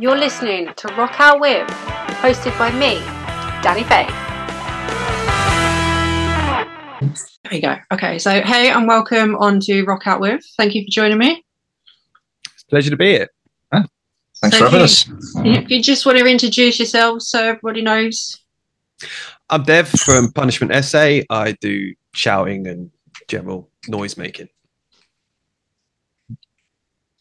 You're listening to Rock Out With, hosted by me, Danny Faith. There we go. Okay, so hey and welcome on to Rock Out With. Thank you for joining me. It's a pleasure to be here. Ah, thanks So for having you- us. If you just want to introduce yourself so everybody knows. I'm Dev from Punishment Essay. I do shouting and general noise making.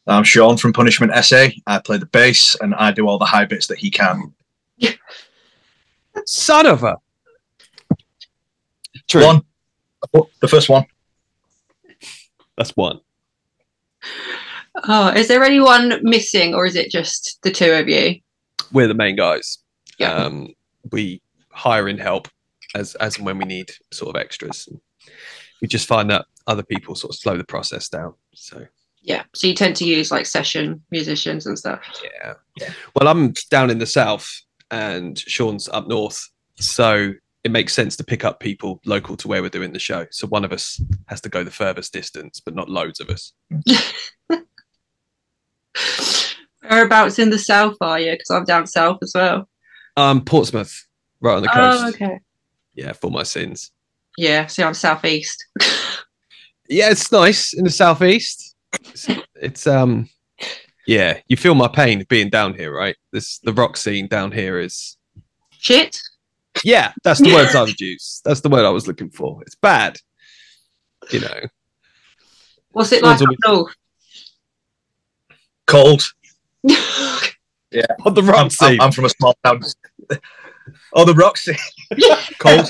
I'm Sean from Punishment Essay. I play the bass and I do all the high bits that he can. Son of a. True. One, oh, the first one. That's one. Oh, is there anyone missing or is it just the two of you? We're the main guys. Yeah. Um, we hire in help as as and when we need sort of extras. We just find that other people sort of slow the process down. So Yeah. So you tend to use like session musicians and stuff. yeah. Yeah. Well, I'm down in the south and Sean's up north, so it makes sense to pick up people local to where we're doing the show. So one of us has to go the furthest distance, but not loads of us. Whereabouts in the south are you? Because I'm down south as well. Um, Portsmouth, right on the coast. Oh, okay. Yeah, for my sins. Yeah, see, I'm southeast. Yeah, it's nice in the southeast. It's, it's um, yeah, you feel my pain being down here, right? This the rock scene down here is. Shit. Yeah, that's the words I would use. That's the word I was looking for. It's bad. You know, What's it like Sounds up north? Cold. Yeah, on the I'm, rock I'm- scene. I'm from a small town. oh, the rock scene. Cold.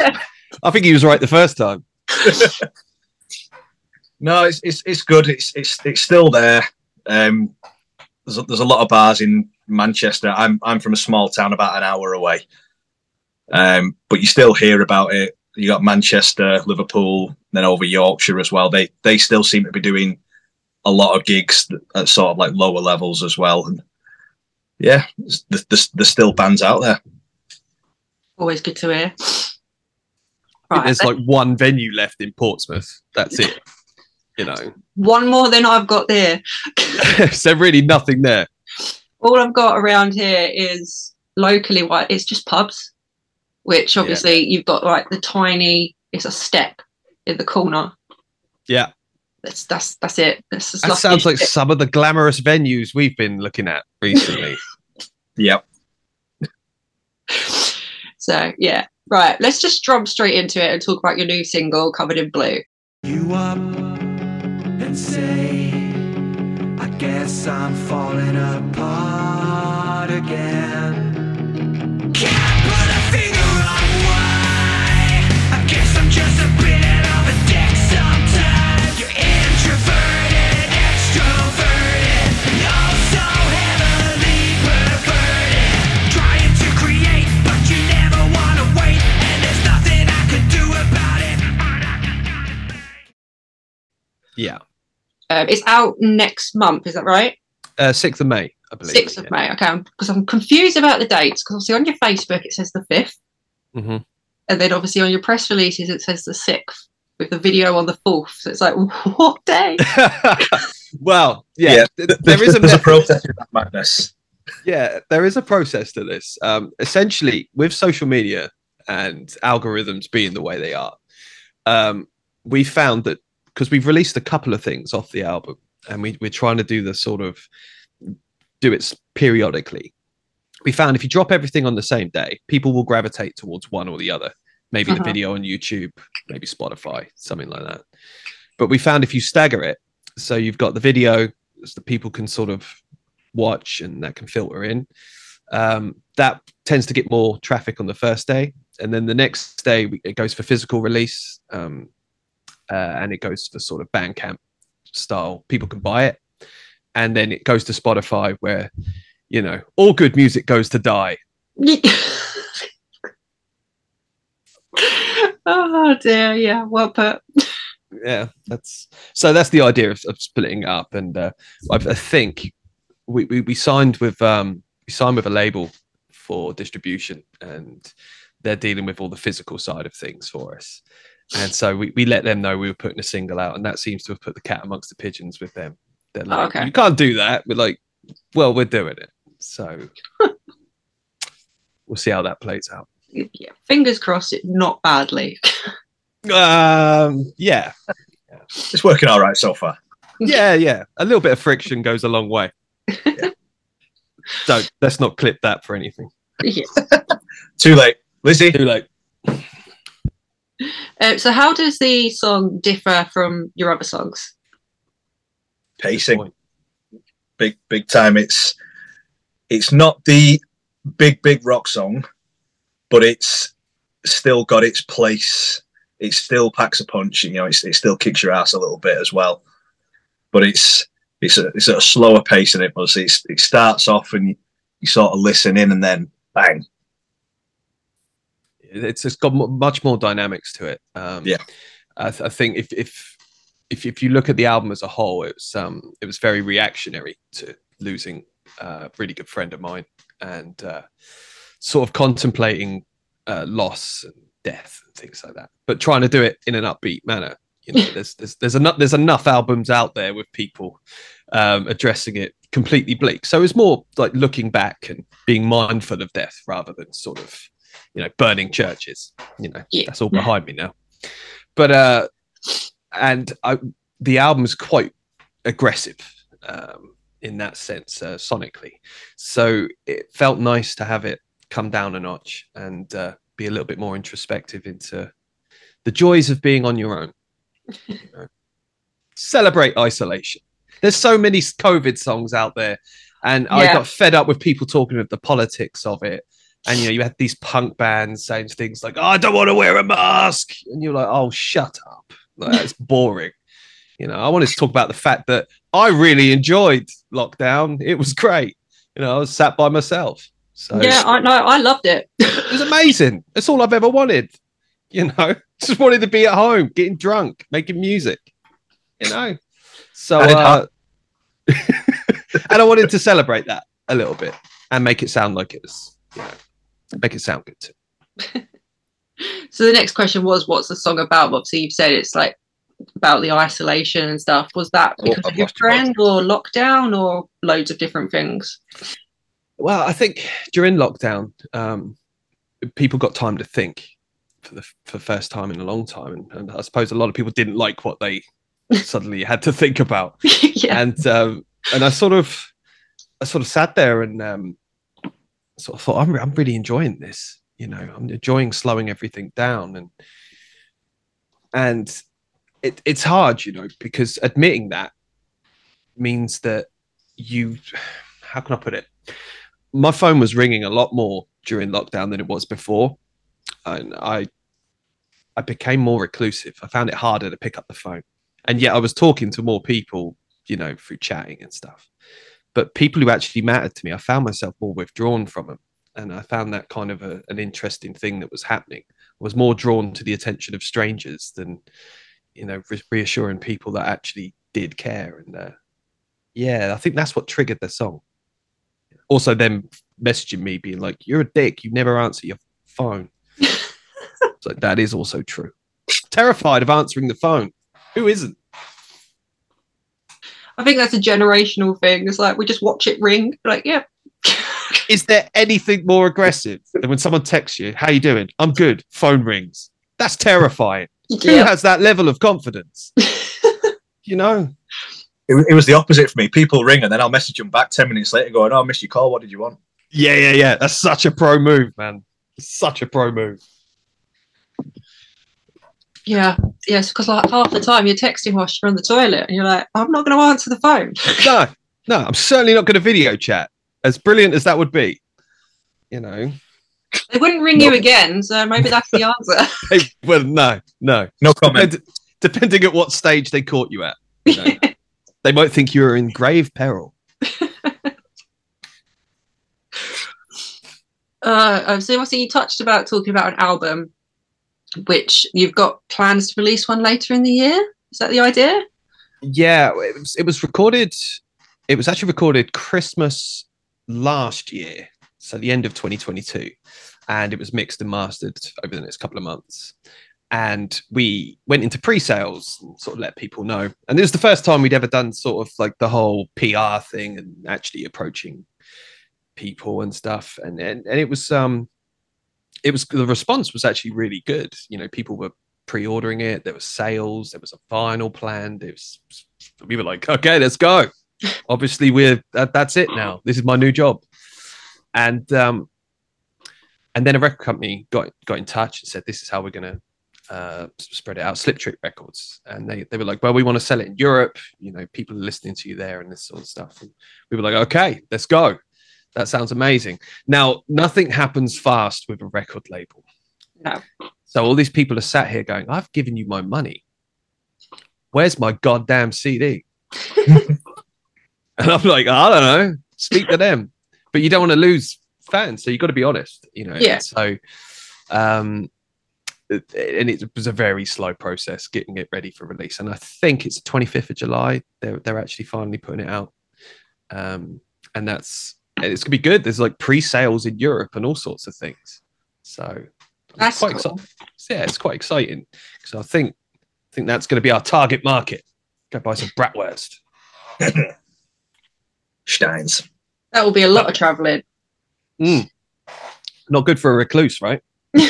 I think he was right the first time. No, it's, it's it's good. It's it's it's still there. Um, there's a, there's a lot of bars in Manchester. I'm I'm from a small town about an hour away. Um, but you still hear about it. You got Manchester, Liverpool, then over Yorkshire as well. They they still seem to be doing a lot of gigs at sort of like lower levels as well. And yeah, there's, there's, there's still bands out there. Always good to hear. Right, There's like one venue left in Portsmouth. That's it. You know, one more than I've got there. so really nothing there. All I've got around here is locally what it's just pubs, which obviously you've got like the tiny. It's a step in the corner. Yeah, That's that's that's it. That's that sounds like some of the glamorous venues we've been looking at recently. Yep. So yeah, right. Let's just jump straight into it and talk about your new single, "Covered in Blue." you up and say, I guess I'm falling apart again. Can't put a finger on why. I guess I'm just a bit of a dick sometimes. You're introverted, extroverted, and you're so heavily perverted. Trying to create, but you never wanna wait, and there's nothing I can do about it. yeah, Um, it's out next month. Is that right? uh, sixth of May, I believe. Sixth of May. Okay, because I'm confused about the dates. Because obviously on your Facebook it says the fifth, hmm and then obviously on your press releases it says the sixth with the video on the fourth. So it's like what day? well, yeah, Yeah, th- There's, a there's a process in that madness. yeah, there is a process to this. Um, essentially, with social media and algorithms being the way they are, um, we found that because we've released a couple of things off the album, and we, we're trying to do the sort of do it periodically. We found if you drop everything on the same day, people will gravitate towards one or the other. Maybe the Uh-huh. video on YouTube, maybe Spotify, something like that. But we found if you stagger it, so you've got the video, so the people can sort of watch and that can filter in. Um, that tends to get more traffic on the first day, and then the next day it goes for physical release, um, uh, and it goes for sort of Bandcamp style. People can buy it, and then it goes to Spotify, where you know all good music goes to die. oh dear, yeah, well put. yeah that's so that's the idea of, of splitting up and uh, I, I think we, we we signed with um we signed with a label for distribution and they're dealing with all the physical side of things for us and so we, we let them know we were putting a single out and that seems to have put the cat amongst the pigeons with them they're like okay. you can't do that we're like well we're doing it So we'll see how that plays out. Yeah, fingers crossed, it not badly. Um, yeah, It's working all right so far. yeah, yeah. A little bit of friction goes a long way. So let's not clip that for anything. yeah. Too late. Lizzie, Too late. Uh, so, how does the song differ from your other songs? pacing. Big, big time. It's it's not the big, big rock song, but it's still got its place. It still packs a punch. You know, it's, it still kicks your ass a little bit as well. But it's it's a it's a slower pace than it was. It's, it starts off and you, you sort of listen in, and then bang. It's just got much more dynamics to it. Um, Yeah. I, th- I think if if if if you look at the album as a whole, it was um it was very reactionary to losing a really good friend of mine and uh, sort of contemplating uh, loss and death and things like that, but trying to do it in an upbeat manner. You know, there's there's there's enough there's enough albums out there with people um, addressing it completely bleak. So it's more like looking back and being mindful of death rather than sort of you know burning churches. You know, Yeah. that's all behind me now. But uh, and I, the album's quite aggressive um, in that sense uh, sonically. So it felt nice to have it come down a notch and uh, be a little bit more introspective into the joys of being on your own. You know? Celebrate isolation. There's so many COVID songs out there, and I got fed up with people talking of the politics of it. And you know, you had these punk bands saying things like, oh, "I don't want to wear a mask," and you're like, "Oh, shut up! Like, That's boring." You know, I wanted to talk about the fact that I really enjoyed lockdown. It was great. You know, I was sat by myself. So yeah, I know. I loved it. it was amazing. That's all I've ever wanted. You know, just wanted to be at home, getting drunk, making music. You know, so uh, and I wanted to celebrate that a little bit and make it sound like it was, you know, make it sound good too. so the next question was, what's the song about? Obviously, you've said it's like about the isolation and stuff. Was that because of your your friend or lockdown or loads of different things? Well, I think during lockdown, um, people got time to think for the for the first time in a long time, and, and I suppose a lot of people didn't like what they suddenly had to think about. yeah. and um, and I sort of I sort of sat there and um, sort of thought I'm I'm really enjoying this. You know, I'm enjoying slowing everything down and and it, it's hard, you know, because admitting that means that you how can I put it? My phone was ringing a lot more during lockdown than it was before, and I I became more reclusive. I found it harder to pick up the phone, and yet I was talking to more people you know, through chatting and stuff. But people who actually mattered to me, I found myself more withdrawn from them. And I found that kind of a, an interesting thing that was happening. I was more drawn to the attention of strangers than, you know, re- reassuring people that actually did care. And uh, yeah, I think that's what triggered the song. Also, them messaging me being like, "You're a dick. You never answer your phone." so that is also true. Terrified of answering the phone. Who isn't? I think that's a generational thing. It's like we just watch it ring. Like, yeah. Is there anything more aggressive than when someone texts you, "How you doing? I'm good." Phone rings. That's terrifying. Who has that level of confidence? you know, It, it was the opposite for me. People ring and then I'll message them back 10 minutes later going, Oh, I missed your call. What did you want? Yeah, yeah, yeah. That's such a pro move, man. Such a pro move. Yeah, yes, because like half the time you're texting whilst you're on the toilet, and you're like, I'm not going to answer the phone. No, no, I'm certainly not going to video chat. As brilliant as that would be, you know. they wouldn't ring you again, so maybe that's the answer. Hey, well, no, no. No comment. Depend- depending at what stage they caught you at, you know, they might think you were in grave peril. Uh, so obviously you touched about talking about an album, which you've got plans to release one later in the year. Is that the idea? Yeah, it was, it was recorded. It was actually recorded Christmas last year, so the end of 2022, and it was mixed and mastered over the next couple of months. And we went into pre-sales and sort of let people know. And it was the first time we'd ever done sort of like the whole PR thing and actually approaching people and stuff, and and, and it was um, it was the response was actually really good. You know, people were pre-ordering it. There was sales. There was a vinyl planned. It was we were like, okay, let's go. Obviously, we're that, that's it now. This is my new job, and um, and then a record company got got in touch and said, this is how we're gonna uh, spread it out. Slip Trick Records, and they they were like, well, we want to sell it in Europe. You know, people are listening to you there and this sort of stuff. And we were like, okay, let's go. That sounds amazing. Now, nothing happens fast with a record label. No. So all these people are sat here going, I've given you my money. Where's my goddamn CD? and I'm like, I don't know. Speak to them. But you don't want to lose fans, so you've got to be honest, you know. Yeah. So um and it was a very slow process getting it ready for release. And I think it's the 25th of July. They're they're actually finally putting it out. Um and that's it's gonna be good. There's like pre-sales in Europe and all sorts of things. So That's quite cool. exciting. Yeah, it's quite exciting. So I think I think that's going to be our target market. Go buy some bratwurst. Steins. That will be a lot of travelling. Mm. Not good for a recluse, right?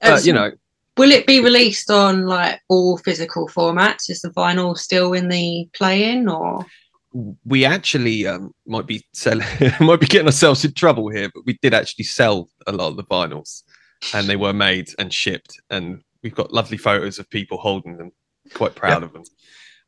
But you know, will it be released on like all physical formats? Is the vinyl still in the play-in or? we actually um, might be selling, might be getting ourselves in trouble here, but we did actually sell a lot of the vinyls, and they were made and shipped, and we've got lovely photos of people holding them. Quite proud of them.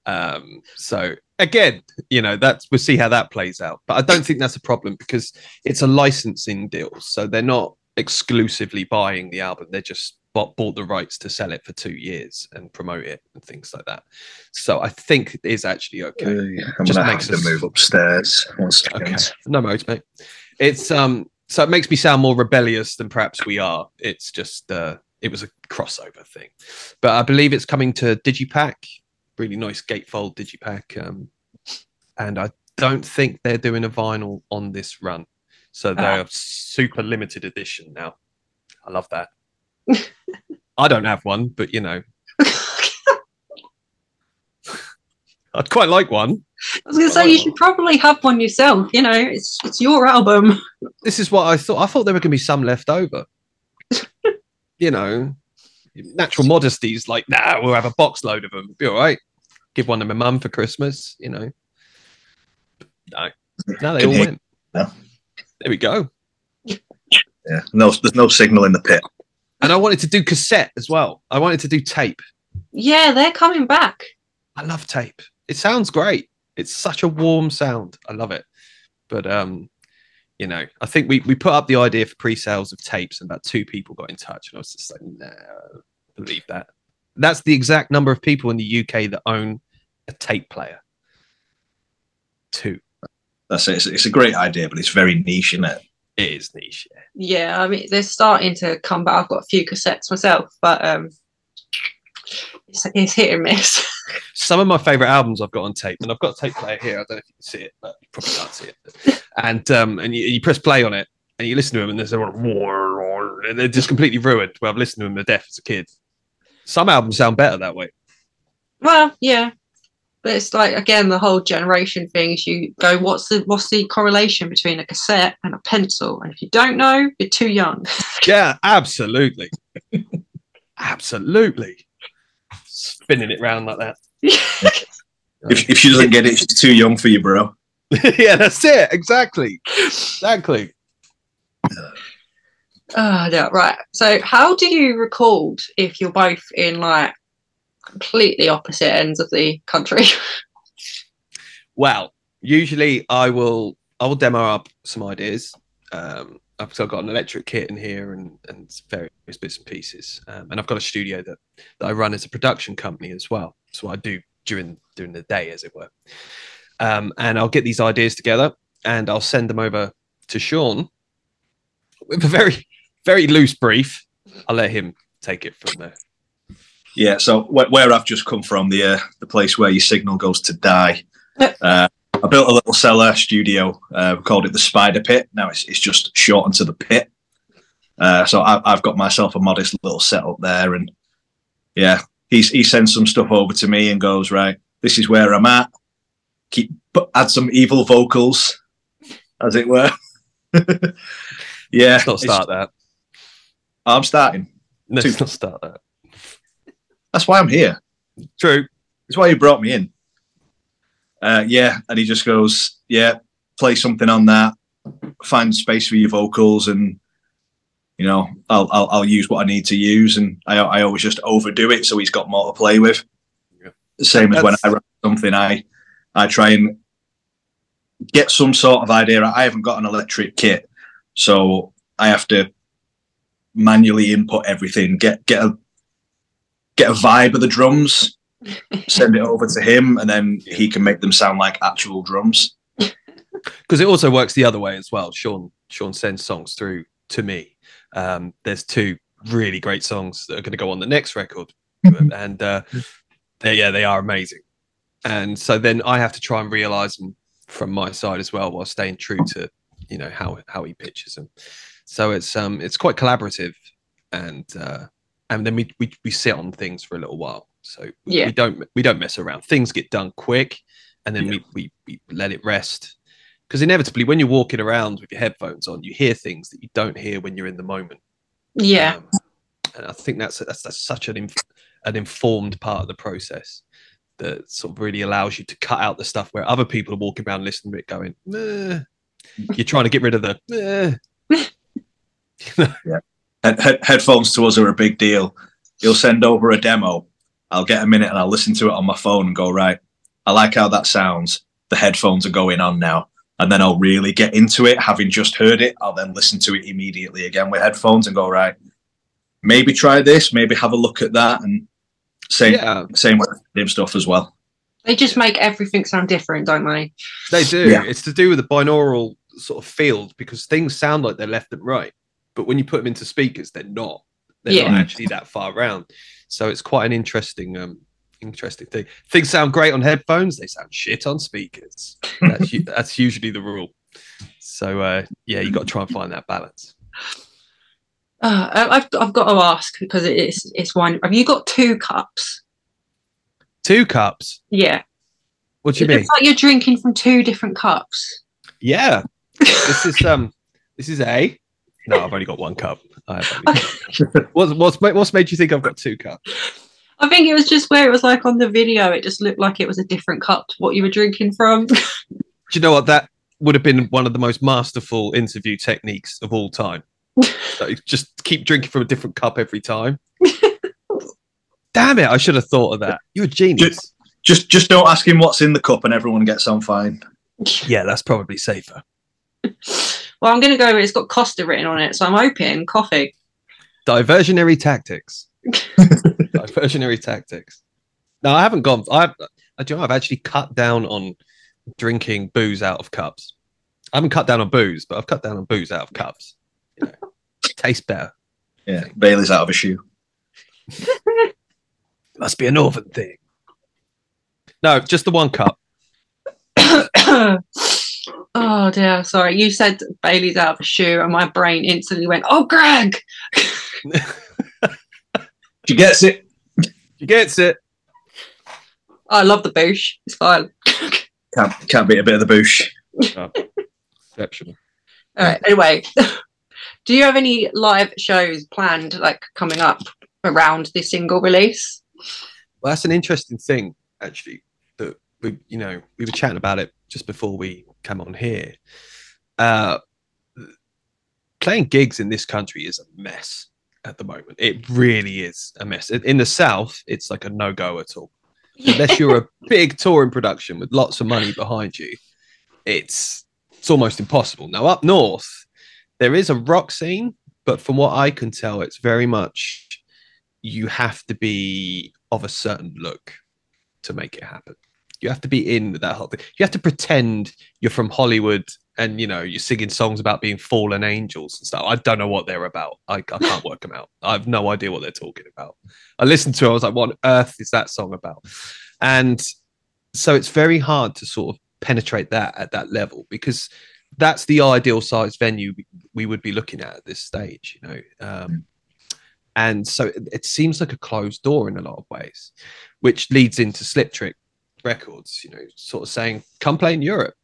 Um, so again, you know, that's we'll see how that plays out. But I don't think that's a problem because it's a licensing deal, so they're not exclusively buying the album; they're just bought, bought the rights to sell it for two years and promote it and things like that. So I think it is actually okay. Uh, I'm Just gonna have to us- move upstairs. One second. Okay. No worries, mate. It's um so it makes me sound more rebellious than perhaps we are. It's just uh it was a crossover thing. But I believe it's coming to Digipack, really nice gatefold Digipack. Um and I don't think they're doing a vinyl on this run. So they're super limited edition now. I love that. I don't have one, but you know, I'd quite like one. I was going to say you should probably have one yourself. You know, it's it's your album. this is what I thought. I thought there were going to be some left over. you know, natural modesty's like, nah, we'll have a box load of them. Be all right. Give one to my mum for Christmas. You know. No, no, they Can all you- went. No. There we go. Yeah. No, there's no signal in the pit. And I wanted to do cassette as well. I wanted to do tape. Yeah, they're coming back. I love tape. It sounds great. It's such a warm sound. I love it. But um, you know, I think we we put up the idea for pre-sales of tapes, and about two people got in touch, and I was just like, no, believe that. That's the exact number of people in the UK that own a tape player. Two. That's it. It's, it's a great idea, but it's very niche, isn't it? It is niche. yeah. Yeah, I mean they're starting to come back. I've got a few cassettes myself, but um, it's, it's hit and miss. Some of my favorite albums I've got on tape, and I've got a tape player here. I don't know if you can see it, but you probably can't see it. And um, and you, you press play on it, and you listen to them, and there's a and they're just completely ruined. Well, I've listened to them to death as a kid. Some albums sound better that way. well, yeah, but it's like again the whole generation thing. Is you go, what's the what's the correlation between a cassette and a pencil? And if you don't know, you're too young. Yeah, absolutely, absolutely. Spinning it round like that. If, if she doesn't get it, she's too young for you, bro. yeah, that's it. Exactly, exactly. Oh, yeah, right. So, how do you record if you're both in like completely opposite ends of the country? Well, usually I will I will demo up some ideas. Um, I've got an electric kit in here and and various bits and pieces, um, and I've got a studio that, that I run as a production company as well. So I do during during the day, as it were. Um, and I'll get these ideas together and I'll send them over to Sean with a very very loose brief. I'll let him take it from there. Yeah. So where, where I've just come from, the uh, the place where your signal goes to die. Uh, I built a little cellar studio. Uh, we called it the Spider Pit. Now it's it's just shortened to the pit. Uh, so I, I've got myself a modest little setup there, and yeah, he's he sends some stuff over to me and goes right. This is where I'm at. Keep put add some evil vocals, as it were. yeah, Let's not start that. I'm starting. Let's Two- not start that. That's why I'm here. True. It's why you brought me in. Uh, yeah, and he just goes, yeah, play something on that, find space for your vocals, and you know, I'll I'll, I'll use what I need to use, and I I always just overdo it, so he's got more to play with. Yeah. The same as when I write something, I I try and get some sort of idea. I haven't got an electric kit, so I have to manually input everything, get get a get a vibe of the drums, send it over to him, and then he can make them sound like actual drums. because it also works the other way as well. Sean Sean sends songs through to me. Um, there's two really great songs that are going to go on the next record, and uh, they, yeah, they are amazing. And so then I have to try and realize them from my side as well, while staying true to you know how how he pitches them. So it's um it's quite collaborative, and uh, and then we, we we sit on things for a little while. So we, Yeah. we don't we don't mess around. Things get done quick, and then we, we we let it rest because inevitably when you're walking around with your headphones on you hear things that you don't hear when you're in the moment Yeah. Um, and i think that's that's, that's such an inf- an informed part of the process that sort of really allows you to cut out the stuff where other people are walking around listening to it going you're trying to get rid of the. Head, head, headphones to us are a big deal. He'll send over a demo. I'll get a minute and I'll listen to it on my phone and go right. I like how that sounds. The headphones are going on now, and then I'll really get into it. Having just heard it, I'll then listen to it immediately again with headphones and go right. Maybe try this. Maybe have a look at that, and same yeah same with him stuff as well. They just make everything sound different, don't they? they do Yeah. it's to do with the binaural sort of field because things sound like they're left and right but when you put them into speakers they're not. They're Yeah. not actually that far around so it's quite an interesting um interesting thing. Things sound great on headphones. They sound shit on speakers. That's, that's usually the rule. So uh yeah you got to try and find that balance. Uh, I've I've got to ask because it is it's one. Have you got two cups? two cups? Yeah. what do It you mean? looks like you're drinking from two different cups. yeah. This is um this is a no i've only got one cup I have what's, what's what's made you think i've got two cups I think it was just where it was like on the video. It just looked like it was a different cup to what you were drinking from. Do you know what? That would have been one of the most masterful interview techniques of all time. So just keep drinking from a different cup every time. Damn it! I should have thought of that. You're a genius. Just just don't ask him what's in the cup, and everyone gets on fine. Yeah, that's probably safer. Well, I'm going to go. It's got Costa written on it, so I'm hoping coffee. Diversionary tactics. Diversionary tactics. No, I haven't gone. I've, I do. you know, I've actually cut down on drinking booze out of cups. I haven't cut down on booze, but I've cut down on booze out of cups. You know, tastes better. Yeah, Bailey's out of a shoe. Must be a northern thing. No, just the one cup. Oh dear, sorry. You said Bailey's out of a shoe, and my brain instantly went, "Oh, Greg." She gets it. She gets it. I love the boosh. It's fine. Can't can't beat a bit of the boosh. Oh, exceptional. All right. Anyway, do you have any live shows planned, like coming up around the single release? Well, that's an interesting thing, actually. That we, you know, we were chatting about it just before we come on here. Uh, playing gigs in this country is a mess at the moment. It really is a mess. In the south, it's like a no go at all. Unless you're a big touring production with lots of money behind you, it's it's almost impossible. Now up north, there is a rock scene, but from what I can tell, it's very much you have to be of a certain look to make it happen. You have to be in that whole thing. You have to pretend you're from Hollywood and you know you're singing songs about being fallen angels and stuff. I don't know what they're about. I, I can't work them out. I have no idea what they're talking about. I listened to it. I was like, what on earth is that song about? And so it's very hard to sort of penetrate that at that level because that's the ideal size venue we, would be looking at at this stage, you know. Um, and so it, it seems like a closed door in a lot of ways, which leads into Slip Trick. Records, you know, sort of saying, "Come play in Europe,"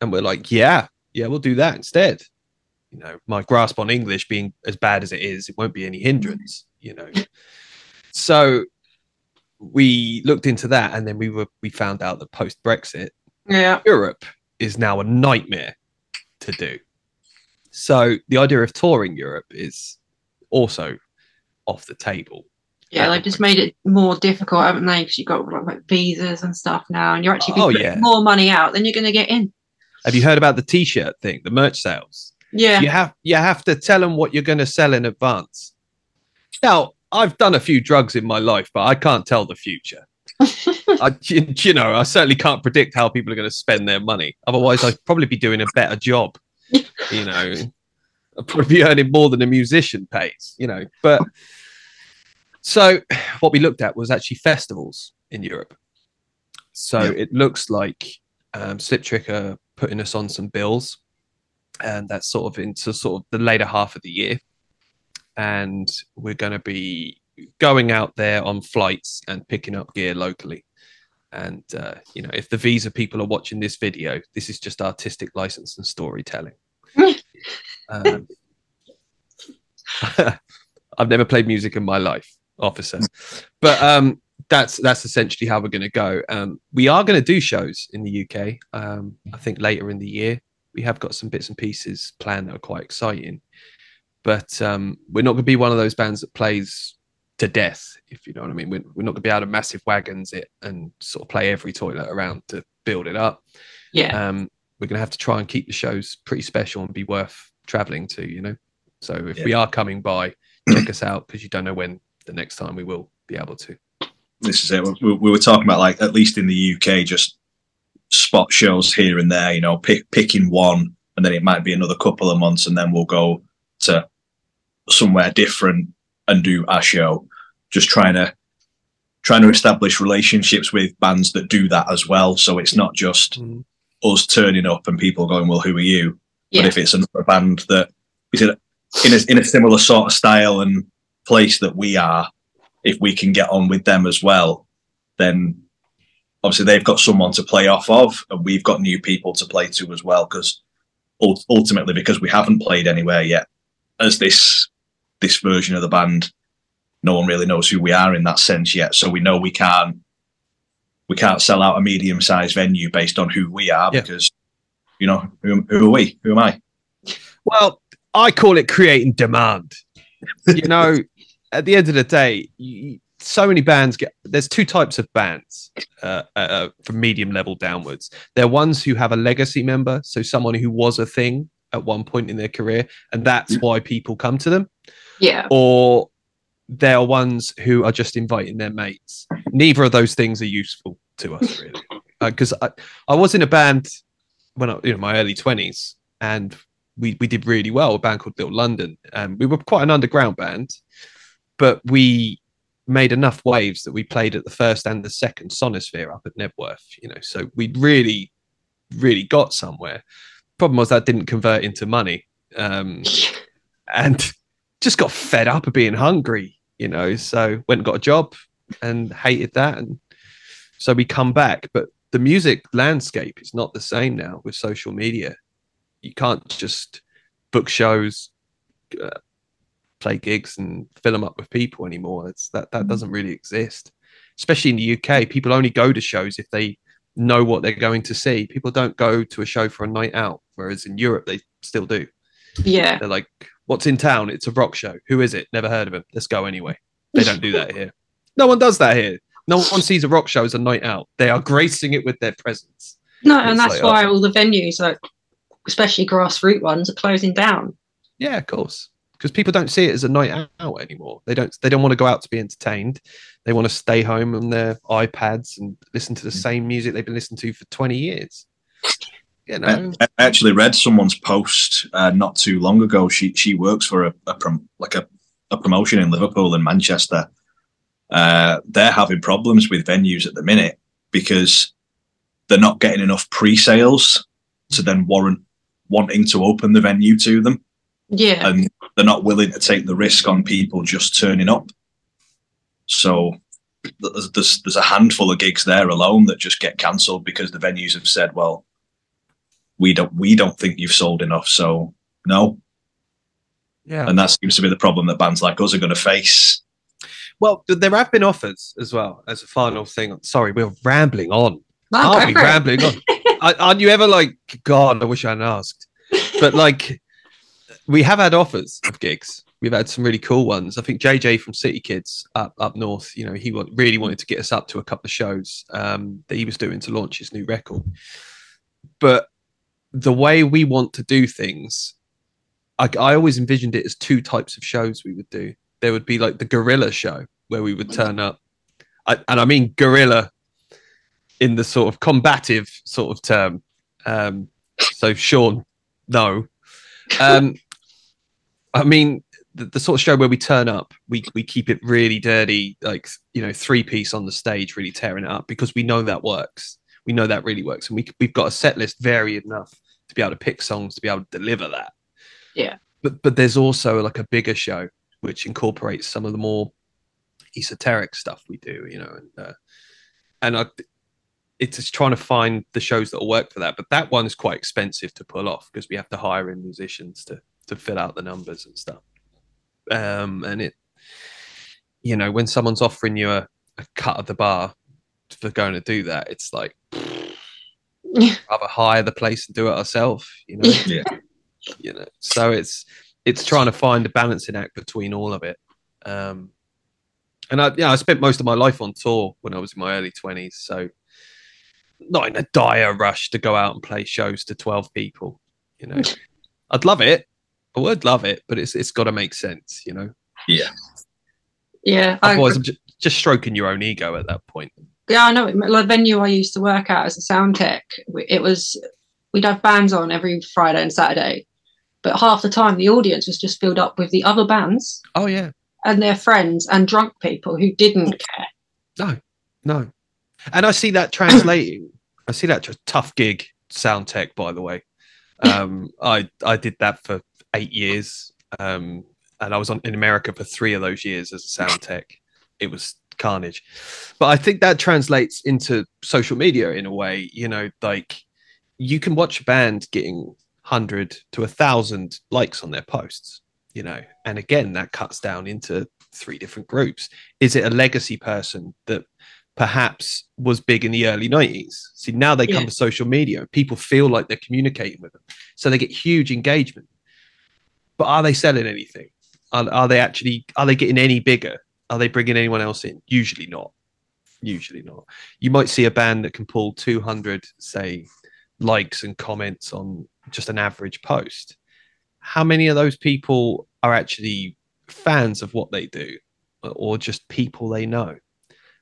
and we're like, "Yeah, yeah, we'll do that instead." You know, my grasp on English being as bad as it is, it won't be any hindrance. You know, so we looked into that, and then we were we found out that post Brexit, Yeah. Europe is now a nightmare to do. So the idea of touring Europe is also off the table. Yeah, they've just made it more difficult, haven't they? Because you've got like, like visas and stuff now, and you're actually Oh, putting yeah. more money out than you're going to get in. Have you heard about the T-shirt thing, the merch sales? Yeah. You have you have to tell them what you're going to sell in advance. Now, I've done a few drugs in my life, but I can't tell the future. I, you, you know, I certainly can't predict how people are going to spend their money. Otherwise, I'd probably be doing a better job. You know, I'd probably be earning more than a musician pays. You know, but so what we looked at was actually festivals in Europe. So Yeah. it looks like um, Slip Trick are putting us on some bills, and that's sort of into sort of the later half of the year. And we're going to be going out there on flights and picking up gear locally. And uh, you know, if the visa people are watching this video, this is just artistic license and storytelling. um, I've never played music in my life, officer, but um, that's that's essentially how we're going to go. Um, we are going to do shows in the UK. Um, I think later in the year we have got some bits and pieces planned that are quite exciting, but um, we're not going to be one of those bands that plays to death, if you know what I mean. We're, we're not going to be able to massive wagons it and sort of play every toilet around to build it up. Yeah. Um, we're going to have to try and keep the shows pretty special and be worth traveling to, you know. So if Yeah. we are coming by, check us out because you don't know when the next time we will be able to. this is it. We, we were talking about like at least in the UK, just spot shows here and there. You know, pick, picking one, and then it might be another couple of months, and then we'll go to somewhere different and do our show. Just trying to trying to establish relationships with bands that do that as well. So it's not just mm. us turning up and people going, "Well, who are you?" Yeah. But if it's another band that is in a in a similar sort of style and place that we are, if we can get on with them as well, then obviously they've got someone to play off of, and we've got new people to play to as well. Because ultimately, because we haven't played anywhere yet, as this this version of the band, no one really knows who we are in that sense yet. So we know we can't we can't sell out a medium sized venue based on who we are Yeah. because you know who, who are we? Who am I? Well, I call it creating demand. you know, at the end of the day, you, so many bands get. There's two types of bands uh, uh, from medium level downwards. They're ones who have a legacy member, so someone who was a thing at one point in their career, and that's why people come to them. Yeah. Or they're ones who are just inviting their mates. Neither of those things are useful to us, really. Because I, I was in a band when I, you know, my early twenties, and we we did really well. A band called Little London, and we were quite an underground band, but we made enough waves that we played at the first and the second Sonisphere up at Knebworth. You know, so we really, really got somewhere. Problem was that didn't convert into money, um, and just got fed up of being hungry. You know, so went and got a job and hated that, and so we come back, but the music landscape is not the same now with social media. You can't just book shows, uh, play gigs, and fill them up with people anymore. It's that that mm. doesn't really exist, especially in the UK. People only go to shows if they know what they're going to see. People don't go to a show for a night out, whereas in Europe they still do. Yeah. They're like, "What's in town? It's a rock show. Who is it? Never heard of him. Let's go anyway." They don't do that here. No one does that here. No one sees a rock show as a night out. They are gracing it with their presence. No, and It's that's like, oh. why all the venues, like especially grassroots ones, are closing down. Yeah, of course. Because people don't see it as a night out anymore. They don't. They don't want to go out to be entertained. They want to stay home on their iPads and listen to the same music they've been listening to for twenty years. You know, I I actually read someone's post uh, not too long ago. She she works for a, a prom, like a, a promotion in Liverpool and Manchester. Uh, they're having problems with venues at the minute because they're not getting enough pre-sales to then warrant wanting to open the venue to them, Yeah. and they're not willing to take the risk on people just turning up. So there's, there's there's a handful of gigs there alone that just get cancelled because the venues have said, well, we don't we don't think you've sold enough, so no. Yeah. And that seems to be the problem that bands like us are going to face. Well, there have been offers as well as a final thing. Sorry, we're rambling on. No, Aren't we rambling on? Aren't you ever like, God, I wish I hadn't asked. But like, we have had offers of gigs. We've had some really cool ones. I think JJ from City Kids up up north, you know, he wa- really wanted to get us up to a couple of shows um, that he was doing to launch his new record. But the way we want to do things, I, I always envisioned it as two types of shows we would do. There would be like the guerrilla show where we would turn up, I, and I mean guerrilla in the sort of combative sort of term. Um, so Sean, no. Um, I mean the, the sort of show where we turn up, we we keep it really dirty, like you know, three piece on the stage, really tearing it up because we know that works. We know that really works, and we we've got a set list varied enough to be able to pick songs to be able to deliver that. Yeah. But but there's also like a bigger show which incorporates some of the more esoteric stuff we do, you know, and uh, and I it's just trying to find the shows that will work for that. But that one is quite expensive to pull off because we have to hire in musicians to to fill out the numbers and stuff. Um, and it, you know, when someone's offering you a, a cut of the bar for going to do that, it's like rather hire the place and do it ourselves, you know. Yeah. You know, so it's it's trying to find a balancing act between all of it. Um, and I, yeah, I spent most of my life on tour when I was in my early twenties, so not in a dire rush to go out and play shows to twelve people. You know, I'd love it. I would love it, but it's it's got to make sense. You know, Yeah. Yeah, I, otherwise I'm just, just stroking your own ego at that point. yeah, I know. Like the venue I used to work at as a sound tech, it was we'd have bands on every Friday and Saturday, but half the time the audience was just filled up with the other bands Oh yeah, and their friends and drunk people who didn't care. no, no. and I see that translating. I see that just tough gig sound tech. By the way, um, I I did that for eight years, um, and I was on in America for three of those years as a sound tech. It was carnage, but I think that translates into social media in a way. You know, like you can watch a band getting hundred to a thousand likes on their posts. You know, and again that cuts down into three different groups. Is it a legacy person that perhaps was big in the early 90s. See, now they come to social media and people feel like they're communicating with them. So they get huge engagement. But are they selling anything? Are, are they actually, are they getting any bigger? Are they bringing anyone else in? Usually not. Usually not. You might see a band that can pull 200, say, likes and comments on just an average post. How many of those people are actually fans of what they do or just people they know?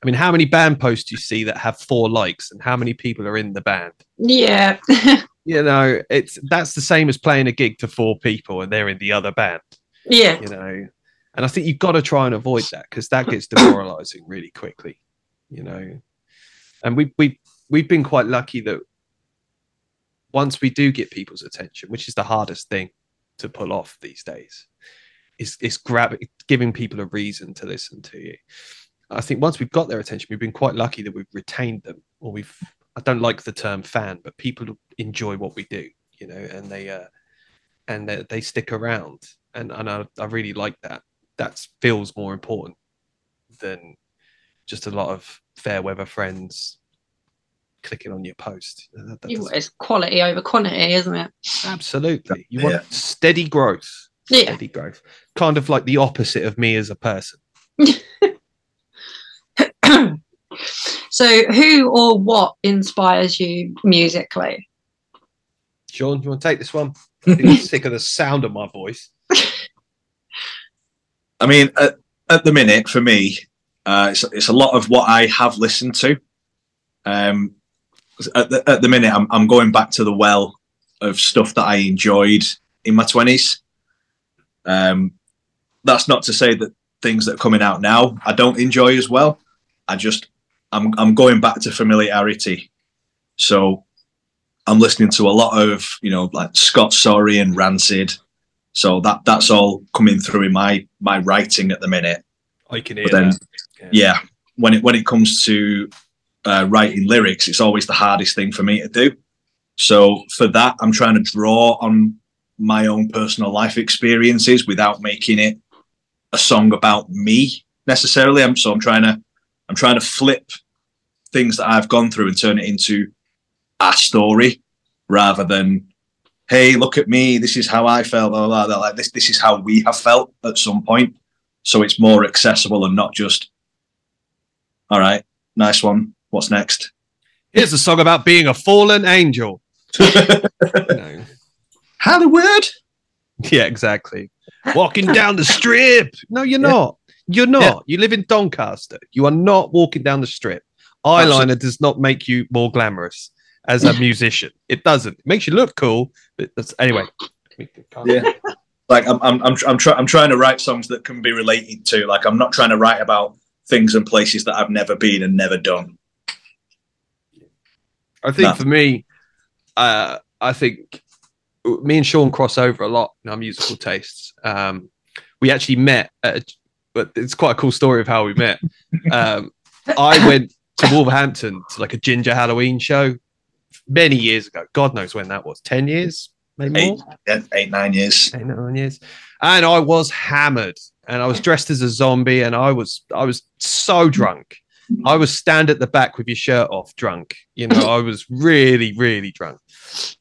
I mean, how many band posts do you see that have four likes, and how many people are in the band? Yeah, You know, it's that's the same as playing a gig to four people and they're in the other band. yeah, You know, and I think you've got to try and avoid that because that gets demoralizing really quickly. You know, and we we we've been quite lucky that once we do get people's attention, which is the hardest thing to pull off these days, is is grab giving people a reason to listen to you. I think once we've got their attention, we've been quite lucky that we've retained them, or we've. I don't like the term fan, but people enjoy what we do, you know, and they uh, and they, they stick around, and and I, I really like that. That feels more important than just a lot of fair weather friends clicking on your post. That- that it's quality over quantity, isn't it? Absolutely, you Yeah. want steady growth. Yeah. Steady growth, kind of like the opposite of me as a person. so, who or what inspires you musically? Sean, you want to take this one? I'm sick of the sound of my voice. I mean, at, at the minute, for me, uh, it's, it's a lot of what I have listened to. Um, at, the, at the minute, I'm, I'm going back to the well of stuff that I enjoyed in my 20s. Um, that's not to say that things that are coming out now I don't enjoy as well. I just, I'm, I'm going back to familiarity. So I'm listening to a lot of, you know, like Scott Sorry and Rancid. So that that's all coming through in my my writing at the minute. I can hear But then, that. Yeah, when it when it comes to uh, writing lyrics, it's always the hardest thing for me to do. So for that, I'm trying to draw on my own personal life experiences without making it a song about me necessarily. I'm so I'm trying to I'm trying to flip things that I've gone through and turn it into a story rather than hey look at me this is how I felt blah, blah, blah. like this this is how we have felt at some point so it's more accessible and not just all right nice one what's next Here's a song about being a fallen angel. No. Hollywood Yeah, exactly. Walking down the strip. No, you're Yeah. not. You're not. Yeah. You live in Doncaster. You are not walking down the strip. Eyeliner does not make you more glamorous as a musician. It doesn't. It makes you look cool. But that's anyway. yeah like i'm i'm i'm, I'm, try, I'm trying to write songs that can be related to like i'm not trying to write about things and places that i've never been and never done I think No. for me, uh, I think me and Sean cross over a lot in our musical tastes. Um, we actually met, at a, but it's quite a cool story of how we met. Um, I went to Wolverhampton to like a ginger Halloween show many years ago. God knows when that was. Ten years, maybe Eight. more. yeah, eight nine years Eight, nine years. And I was hammered, and I was dressed as a zombie, and I was I was so drunk. I was stand at the back with your shirt off, drunk. You know, I was really, really drunk.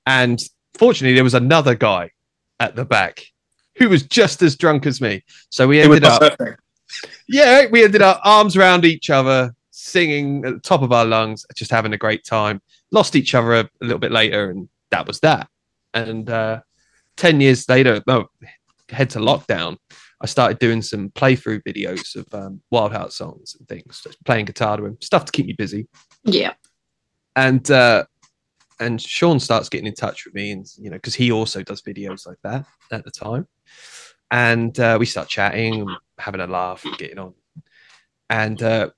And fortunately, there was another guy at the back who was just as drunk as me. So we ended up, perfect. yeah, we ended up arms around each other, singing at the top of our lungs, just having a great time. Lost each other a, a little bit later, and that was that. And uh, 10 years later, no, head to lockdown, I started doing some playthrough videos of um, Wild Heart songs and things, just playing guitar to him, stuff to keep me busy. Yeah. And uh, and Sean starts getting in touch with me, and you know, because he also does videos like that at the time. And uh, we start chatting, having a laugh, and getting on. And uh,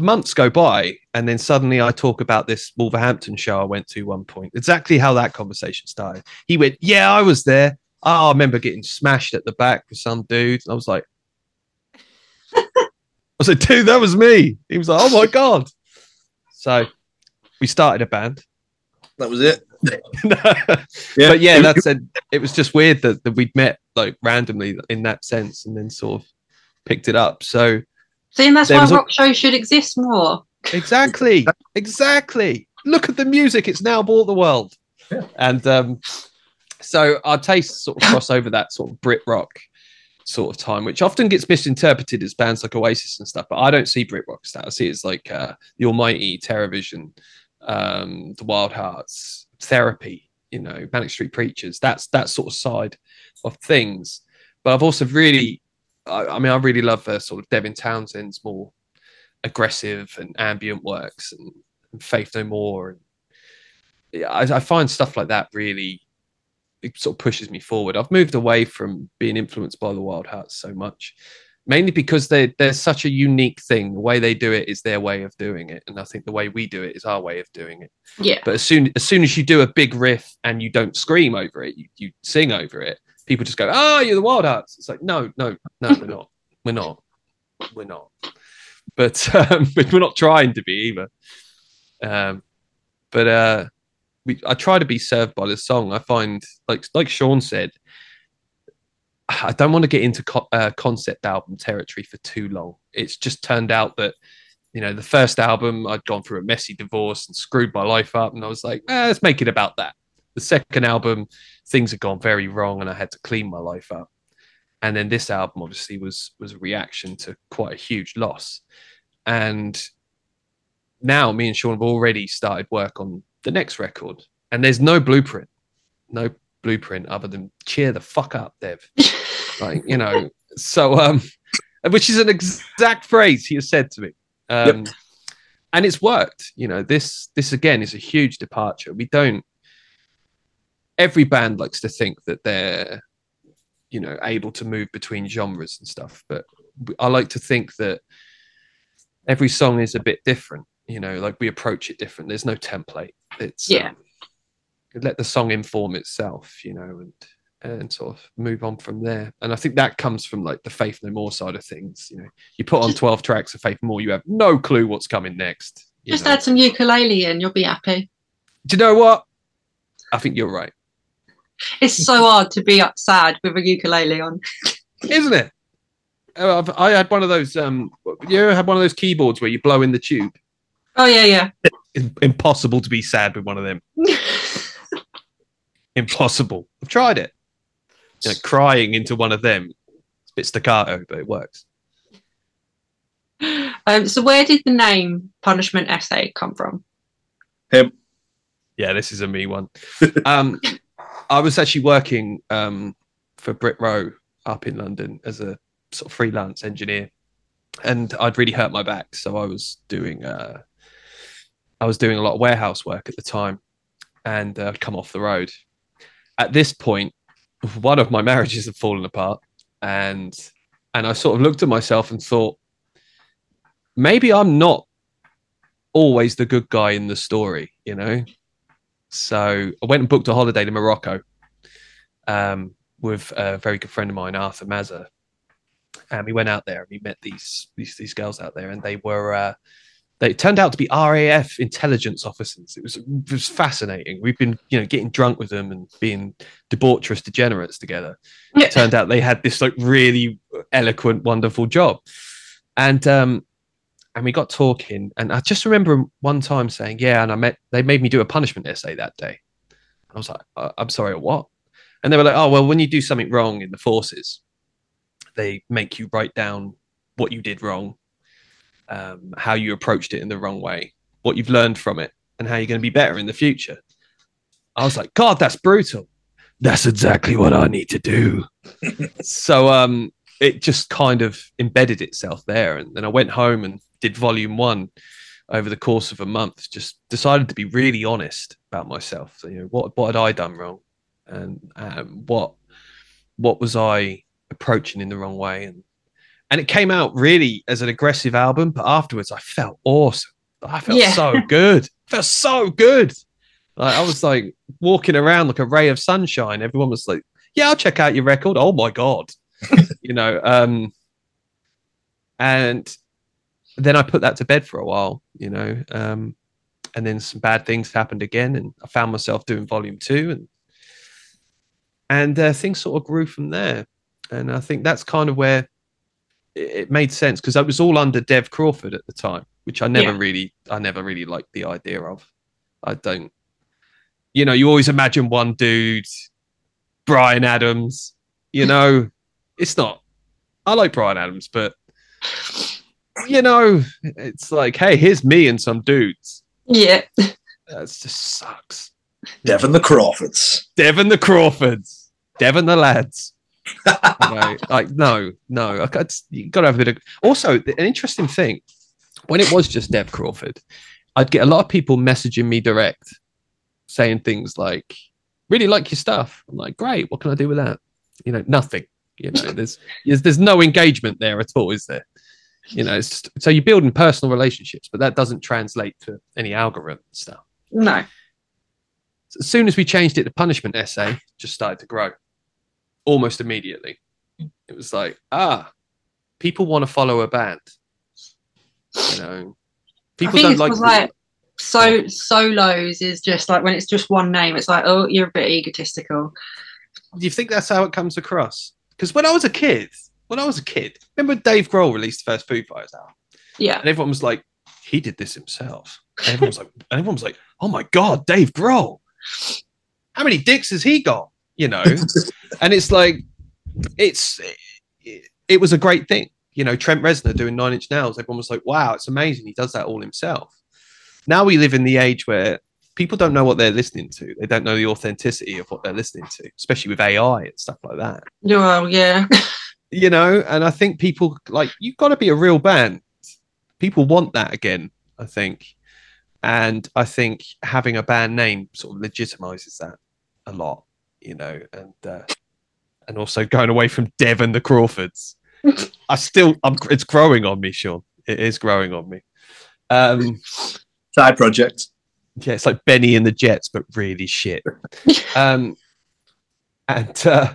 months go by, and then suddenly I talk about this Wolverhampton show I went to one point. Exactly how that conversation started. He went, "Yeah, I was there. Oh, I remember getting smashed at the back with some dude." And I was like, "I said like, dude, that was me." He was like, "Oh my god!" So we started a band. that was it But yeah, that's a, it was just weird that, that we'd met like randomly in that sense and then sort of picked it up. So See, and that's There why was a- rock shows should exist more. exactly, exactly. Look at the music; it's now bought the world. Yeah. And um, so our tastes sort of cross over that sort of Brit rock sort of time, which often gets misinterpreted as bands like Oasis and stuff. But I don't see Brit rock as that. I see it as like uh, the Almighty, Terrorvision, um, the Wildhearts, Therapy. You know, Manic Street Preachers. That's that sort of side of things. But I've also really, I, I mean, I really love uh, sort of Devin Townsend's more aggressive and ambient works and, and Faith No More. And yeah, I, I find stuff like that really it sort of pushes me forward. I've moved away from being influenced by the Wildhearts so much, mainly because they they're such a unique thing. The way they do it is their way of doing it, and I think the way we do it is our way of doing it. Yeah. But as soon as soon as you do a big riff and you don't scream over it, you, you sing over it. People just go, "Oh, you're the Wildhearts." It's like, no, no, no, we're not. We're not. We're not. But um, we're not trying to be either. Um, but uh, we I try to be served by the song. I find like like Sean said, I don't want to get into co- uh, concept album territory for too long. It's just turned out that you know the first album I'd gone through a messy divorce and screwed my life up, and I was like, eh, let's make it about that. The second album, things had gone very wrong, and I had to clean my life up. And then this album obviously was was a reaction to quite a huge loss, and now me and Sean have already started work on the next record, and there's no blueprint, no blueprint other than cheer the fuck up, Dev. like you know, so um, which is an exact phrase he has said to me, um, and it's worked. You know, this this again is a huge departure. We don't. Every band likes to think that they're, you know, able to move between genres and stuff, but I like to think that every song is a bit different you know like we approach it different there's no template it's Yeah. um, let the song inform itself you know and and sort of move on from there. And I think that comes from like the Faith No More side of things. You know, you put on 12 tracks of Faith No More, you have no clue what's coming next. you Just know. add some ukulele in, you'll be happy. Do you know what? I think you're right, It's so hard to be sad with a ukulele on. isn't it? Oh, I've, I had one of those. Um, you ever had one of those keyboards where you blow in the tube? Oh yeah, yeah. It's impossible to be sad with one of them. Impossible. I've tried it. You know, crying into one of them. It's a bit staccato, but it works. um, so where did the name Punishment Essay come from? Yeah, this is a me one. um, I was actually working um, for Brit Row up in London as a sort of freelance engineer, and I'd really hurt my back, so I was doing uh, I was doing a lot of warehouse work at the time, and uh, come off the road. At this point, one of my marriages had fallen apart, and and I sort of looked at myself and thought, maybe I'm not always the good guy in the story, you know. So I went and booked a holiday to Morocco um, with a very good friend of mine, Arthur Mazza. And we went out there and we met these these these girls out there, and they were uh, they turned out to be RAF intelligence officers. It was it was fascinating. We've been you know getting drunk with them and being debaucherous degenerates together. It turned out they had this like really eloquent, wonderful job, and um, and we got talking. And I just remember one time saying, "Yeah," and I met they made me do a punishment essay that day. I was like, uh, "I'm sorry, what?" And they were like, "Oh, well, when you do something wrong in the forces, they make you write down what you did wrong, um, how you approached it in the wrong way, what you've learned from it, and how you're going to be better in the future." I was like, "God, that's brutal." That's exactly what I need to do. so um, it just kind of embedded itself there, and then I went home and did volume one over the course of a month. Just decided to be really honest about myself. So, you know, what what had I done wrong, and um, what what was I approaching in the wrong way, and and it came out really as an aggressive album. But afterwards, I felt awesome. I felt Yeah. so good. felt so good. Like, I was like walking around like a ray of sunshine. Everyone was like, "Yeah, I'll check out your record." Oh my god, you know. Um, and then I put that to bed for a while, you know. Um, and then some bad things happened again, and I found myself doing volume two, and and uh, things sort of grew from there. And I think that's kind of where it, it made sense because I was all under Dev Crawford at the time, which I never Yeah. really, I never really liked the idea of. I don't, you know, you always imagine one dude, Bryan Adams. You know, it's not. I like Bryan Adams, but you know, it's like, hey, here's me and some dudes. Yeah. That just sucks. Devon the Crawfords. Devon the Crawfords, Devon the lads. You know, like no, no, I got you got to have a bit of. Also, an interesting thing when it was just Dev Crawford, I'd get a lot of people messaging me direct, saying things like, "Really like your stuff." I'm like, "Great, what can I do with that?" You know, nothing. You know, there's there's, there's no engagement there at all, is there? You know, so you're building personal relationships, but that doesn't translate to any algorithm stuff No. as soon as we changed it to punishment essay, just started to grow almost immediately. It was like, ah, people want to follow a band. You know, people don't like. like, So solos is just like when it's just one name, it's like, oh, you're a bit egotistical. Do you think that's how it comes across? Because when I was a kid, when I was a kid, remember Dave Grohl released the first Foo Fighters album, Yeah. and everyone was like, he did this himself. And everyone was like, and everyone was like, oh my god, Dave Grohl, how many dicks has he got? You know, and it's like it's it, it was a great thing you know trent reznor doing nine inch nails everyone was like wow it's amazing he does that all himself now we live in the age where people don't know what they're listening to they don't know the authenticity of what they're listening to especially with ai and stuff like that Well, yeah. you know and i think people like you've got to be a real band. People want that again i think. And i think having a band name sort of legitimizes that a lot you know and uh, and also going away from devon the crawfords. I still i'm it's growing on me sean. It is growing on me. Um Side project. yeah, it's like Benny and the Jets, but really shit. um, and uh,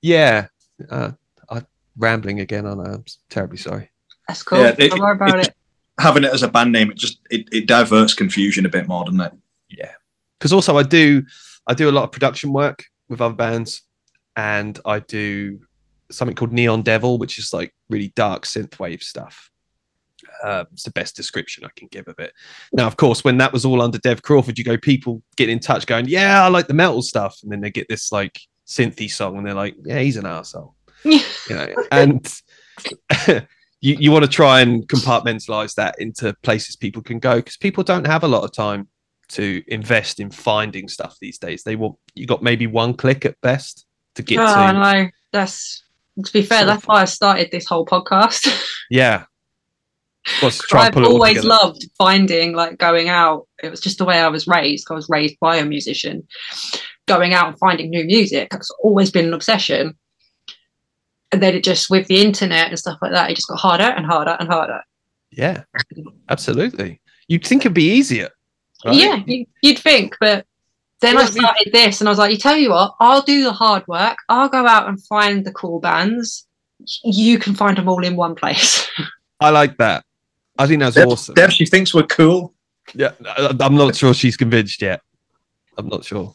yeah, uh, I'm rambling again. On I'm terribly sorry. That's cool. Yeah, it- Don't worry about it- it. Having it as a band name, it just it, it diverts confusion a bit more, doesn't it? Yeah, because also I do I do a lot of production work with other bands, and I do something called Neon Devil, which is like really dark synthwave stuff. Uh, it's the best description I can give of it. Now, of course, when that was all under Dev Crawford, you go people get in touch, going, "Yeah, I like the metal stuff," and then they get this like synthy song, and they're like, "Yeah, he's an asshole," you know. And you you want to try and compartmentalize that into places people can go because people don't have a lot of time to invest in finding stuff these days. They want you got maybe one click at best to get oh, to. I know. That's to be fair. That's why I started this whole podcast. Yeah. I've pull it all always together. loved finding, like, going out. It was just the way I was raised. I was raised by a musician. Going out and finding new music. It's always been an obsession. And then it just, with the internet and stuff like that, it just got harder and harder and harder. Yeah, absolutely. You'd think it'd be easier. right? Yeah, you, you'd think, but then Well, I started this, and I was like, "You tell you what, I'll do the hard work. I'll go out and find the cool bands. You can find them all in one place." I like that. I think that's Dev, awesome. Dev, she thinks we're cool. Yeah, I- I'm not sure she's convinced yet. I'm not sure.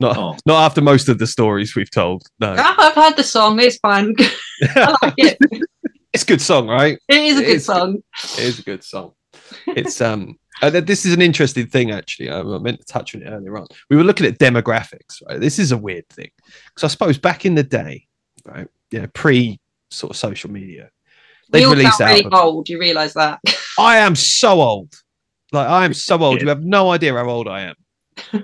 Not Oh. not after most of the stories we've told. No, I've heard the song; it's fun. I like it. it's a good song, right? It is a It good is song. It is a good song. It's um. uh, this is an interesting thing, actually. I I meant to touch on it earlier on. We were looking at demographics, right? This is a weird thing because I suppose back in the day, right? You know, pre sort of social media, We they'd all release sound really albums. old. You realise that? I am so old. Like I am so old. You have no idea how old I am.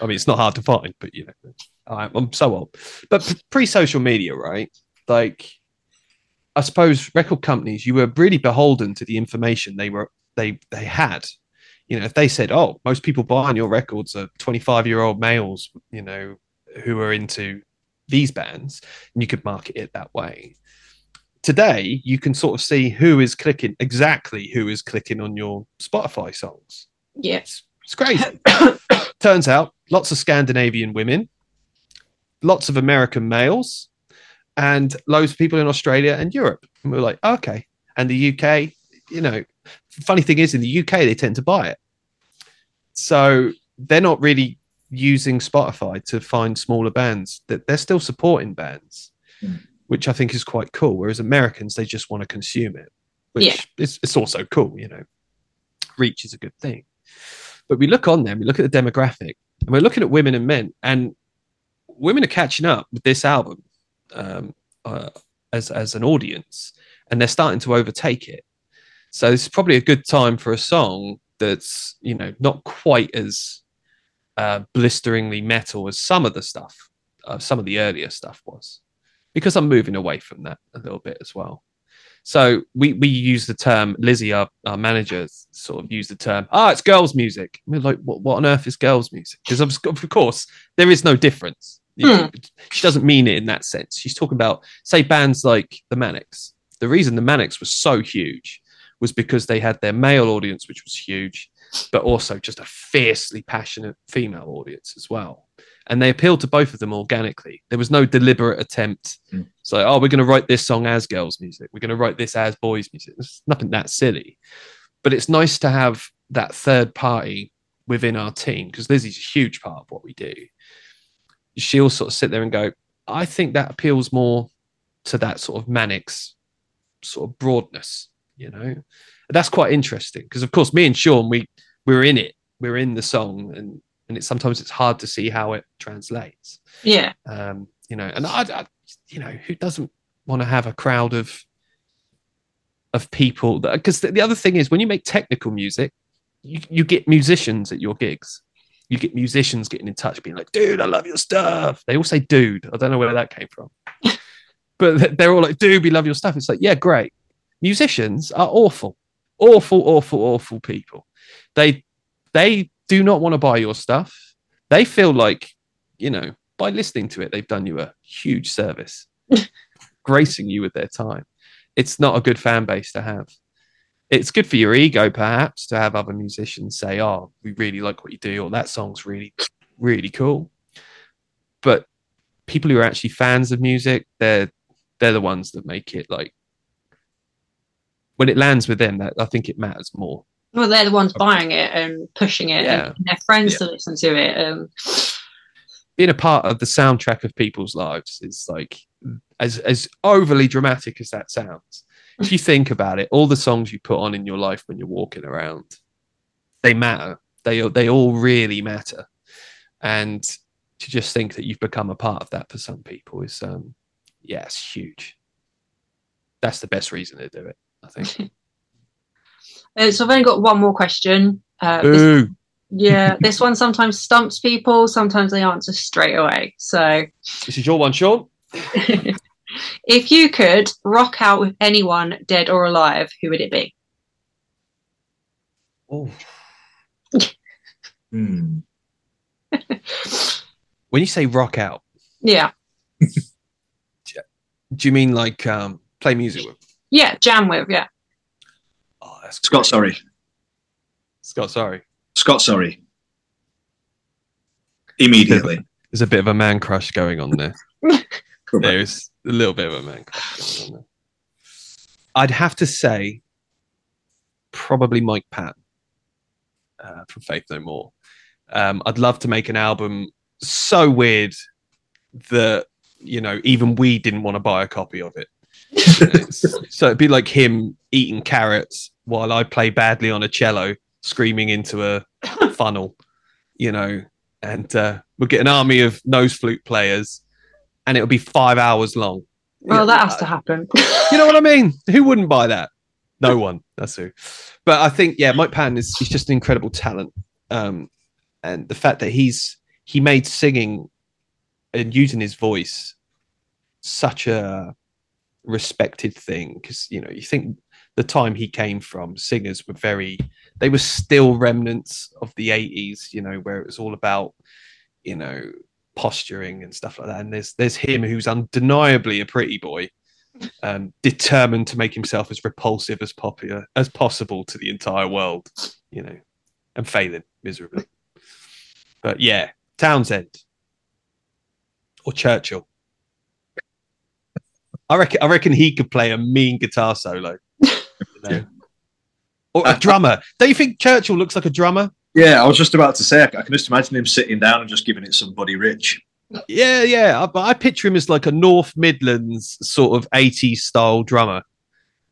I mean, it's not hard to find, but you know, I, I'm so old. But pre-social media, right? Like, I suppose record companies, you were really beholden to the information they were they they had. You know, if they said, "Oh, most people buying your records are 25 year old males," you know, who are into these bands, and you could market it that way today you can sort of see who is clicking exactly who is clicking on your spotify songs. Yes. it's crazy turns out lots of scandinavian women lots of american males and loads of people in australia and europe. And we are like okay. And the uk you know funny thing is in the uk they tend to buy it. So they're not really using spotify to find smaller bands. That they're still supporting bands. Mm. Which i think is quite cool whereas americans they just want to consume it which Yeah. is it's also cool you know. Reach is a good thing. But we look on them we look at the demographic and we're looking at women and men and women are catching up with this album um, uh, as as an audience and they're starting to overtake it. So it's probably a good time for a song that's you know not quite as uh, blisteringly metal as some of the stuff uh, some of the earlier stuff was because i'm moving away from that a little bit as well so we we use the term Lizzie, our, our manager, sort of used the term. Ah, it's girls' music. We're like, what, what on earth is girls' music? Because of, course there is no difference. You know, She doesn't mean it in that sense. She's talking about say bands like the Manics. The reason the Manics was so huge was because they had their male audience, which was huge, but also just a fiercely passionate female audience as well. And they appealed to both of them organically. There was no deliberate attempt. Mm. It's like, oh, we're going to write this song as girls' music. We're going to write this as boys' music. There's nothing that silly. But it's nice to have that third party within our team because Lizzie's a huge part of what we do. She'll sort of sit there and go, I think that appeals more to that sort of manics sort of broadness, you know. And that's quite interesting because, of course, me and Sean, we we're in it, we're in the song, and and it's sometimes it's hard to see how it translates, Yeah. um, you know. And I, I you know, who doesn't want to have a crowd of of people that because the, the other thing is when you make technical music, you, you get musicians at your gigs. You get musicians getting in touch, being like, dude, I love your stuff. They all say dude. I don't know where that came from. but they're all like, dude, we love your stuff. It's like, yeah, great. Musicians are awful, awful, awful, awful people. They they do not want to buy your stuff. They feel like, you know, by listening to it, they've done you a huge service, gracing you with their time. It's not a good fan base to have. It's good for your ego, perhaps, to have other musicians say, "Oh, we really like what you do," or "That song's really, really cool." but people who are actually fans of music, they're they're the ones that make it like when it lands with them. That I think it matters more. Well, they're the ones buying it and pushing it, Yeah. and their friends Yeah. to listen to it. Um, being a part of the soundtrack of people's lives is like as as overly dramatic as that sounds. If you think about it, all the songs you put on in your life when you're walking around, they matter. They they all really matter. And to just think that you've become a part of that for some people is um yeah, it's huge. That's the best reason to do it, I think. uh, so I've only got one more question. Uh, this- yeah, this one sometimes stumps people. Sometimes they answer straight away. So, this is your one, Sean. if you could rock out with anyone, dead or alive, who would it be? Oh. Hmm. When you say rock out, Yeah, do you mean like um play music with? yeah, jam with. Yeah, Oh, that's Scott, sorry. Scott, sorry. Scott, sorry. Immediately. There's a bit of a man crush going on there. There's a little bit of a man crush going on there. I'd have to say, probably Mike Patton uh, from Faith No More. Um, I'd love to make an album so weird that you know even we didn't want to buy a copy of it. So it'd be like him eating carrots while I play badly on a cello, screaming into a funnel, you know, and uh, we'll get an army of nose flute players, and it'll be five hours long. well, Yeah, that has to happen. you know what I mean? Who wouldn't buy that? No one. That's who. But I think yeah, Mike Patton is he's just an incredible talent, um, and the fact that he's he made singing and using his voice such a respected thing because you know you think the time he came from singers were very they were still remnants of the 80s you know where it was all about you know posturing and stuff like that and there's there's him who's undeniably a pretty boy um, determined to make himself as repulsive as popular as possible to the entire world, you know, and failing miserably. But yeah, Townsend or Churchill. I reckon. I reckon he could play a mean guitar solo. You know? Or a drummer. Don't you think Churchill looks like a drummer? Yeah, I was just about to say, I can just imagine him sitting down and just giving it some Buddy Rich. Yeah, yeah. I, but I picture him as like a North Midlands sort of 80s style drummer.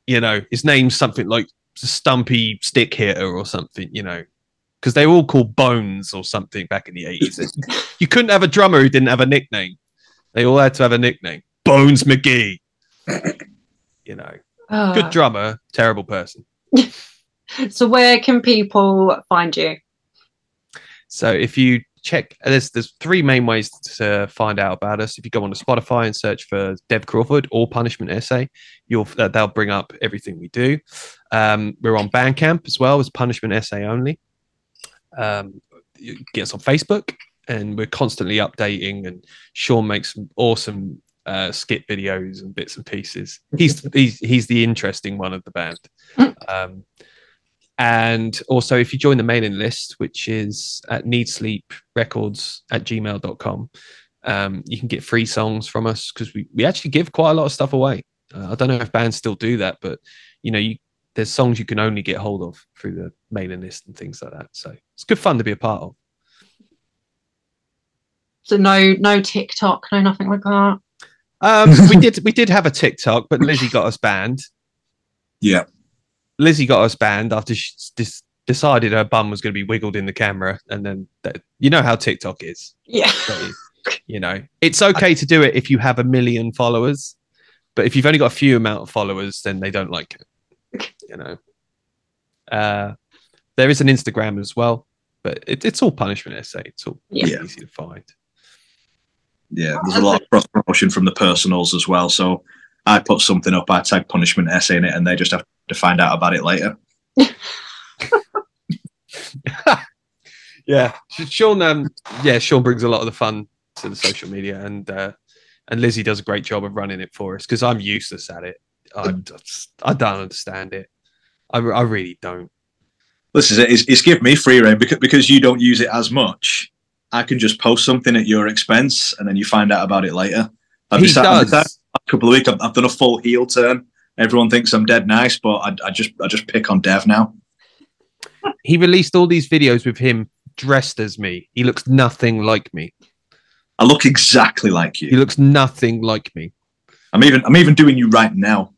You know, his name's something like Stumpy Stick Hitter or something, you know, because they were all called Bones or something back in the 80s. you couldn't have a drummer who didn't have a nickname. They all had to have a nickname. Bones McGee. You know, Oh. good drummer, terrible person. so, where can people find you? So if you check, there's there's three main ways to find out about us. If you go onto Spotify and search for Dev Crawford or Punishment Essay, you'll uh, they'll bring up everything we do. Um, we're on Bandcamp as well as Punishment Essay only. Um, get us on Facebook, and we're constantly updating. And Sean makes some awesome uh, skit videos and bits and pieces. He's he's he's the interesting one of the band. Um, and also, if you join the mailing list, which is at needsleeprecords at gmail.com, um, you can get free songs from us because we, we actually give quite a lot of stuff away. Uh, I don't know if bands still do that, but you know, you, there's songs you can only get hold of through the mailing list and things like that. So it's good fun to be a part of. So, no, no TikTok, no nothing like that. Um, we did we did have a TikTok, but Lizzie got us banned. Yeah. Lizzie got us banned after she dis- decided her bum was going to be wiggled in the camera, and then that, you know how TikTok is. Yeah. So, you know, it's okay to do it if you have a million followers, but if you've only got a few amount of followers, then they don't like it. You know, uh, there is an Instagram as well, but it, it's all punishment essay. It's all Yeah. easy to find. Yeah, there's a lot of cross promotion from the personals as well. So I put something up, I tag punishment essay in it, and they just have to find out about it later. yeah, Sean. Um, yeah, Sean brings a lot of the fun to the social media, and uh, and Lizzie does a great job of running it for us because I'm useless at it. I just, I don't understand it. I, I really don't. This is it. It's, it's give me free reign because, because you don't use it as much. I can just post something at your expense, and then you find out about it later. I've he sat does. side a couple of weeks. I've, I've done a full heel turn. Everyone thinks I'm dead nice, but I, I just I just pick on Dev now. He released all these videos with him dressed as me. He looks nothing like me. I look exactly like you. He looks nothing like me. I'm even I'm even doing you right now.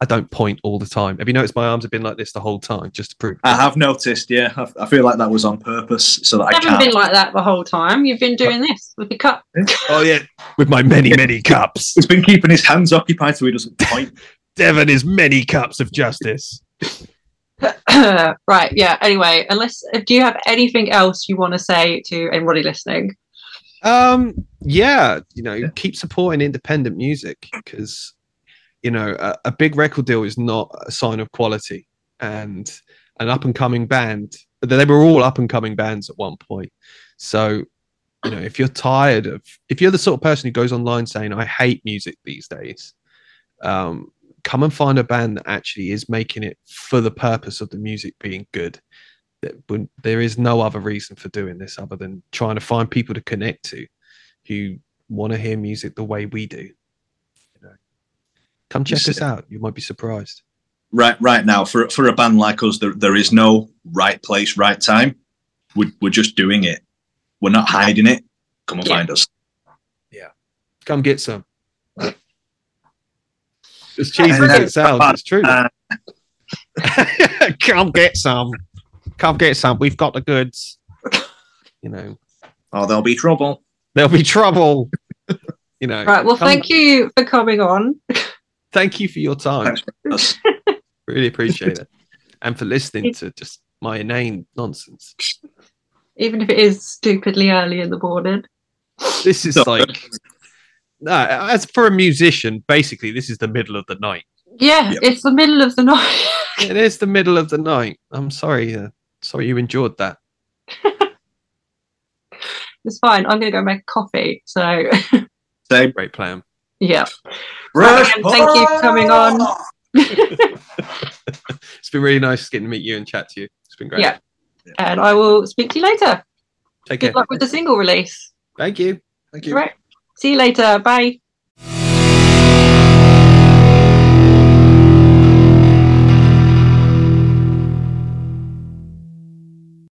I don't point all the time. Have you noticed my arms have been like this the whole time just to prove? I have noticed. Yeah, I, I feel like that was on purpose so that I haven't can't. been like that the whole time. You've been doing this with the cup. Oh yeah, with my many many cups. He's been keeping his hands occupied so he doesn't point. Devon is many cups of justice. right. Yeah. Anyway, unless do you have anything else you want to say to anybody listening? Um, yeah, you know, Yeah. keep supporting independent music because you know a, a big record deal is not a sign of quality, and an up and coming band. They were all up and coming bands at one point. So, you know, if you're tired of, if you're the sort of person who goes online saying I hate music these days, um, come and find a band that actually is making it for the purpose of the music being good there is no other reason for doing this other than trying to find people to connect to who want to hear music the way we do. You know, come check us out. You might be surprised. right right now for for a band like us there, there is no right place right time we're, we're just doing it we're not hiding it come and Yeah. find us Yeah, Come get some. As cheesy as brilliant. it sounds, it's true. Uh, come get some. Come get some. We've got the goods. You know, Oh, there'll be trouble there'll be trouble. you know. Right. Well, come- thank you for coming on. Thank you for your time. Thanks for. Really appreciate it. And for listening to just my inane nonsense. Even if it is stupidly early in the morning. This is like no, as for a musician, basically this is the middle of the night. Yeah, Yep. it's the middle of the night. It is the middle of the night. I'm sorry. Uh, sorry you endured that. it's fine. I'm going to go make coffee. So, Same. Great plan. Yeah. Rush again, thank you for coming on. It's been really nice getting to meet you and chat to you. It's been great. Yeah. and I will speak to you later. Take care. Good luck with the single release. Thank you. Thank you. Right. See you later. Bye.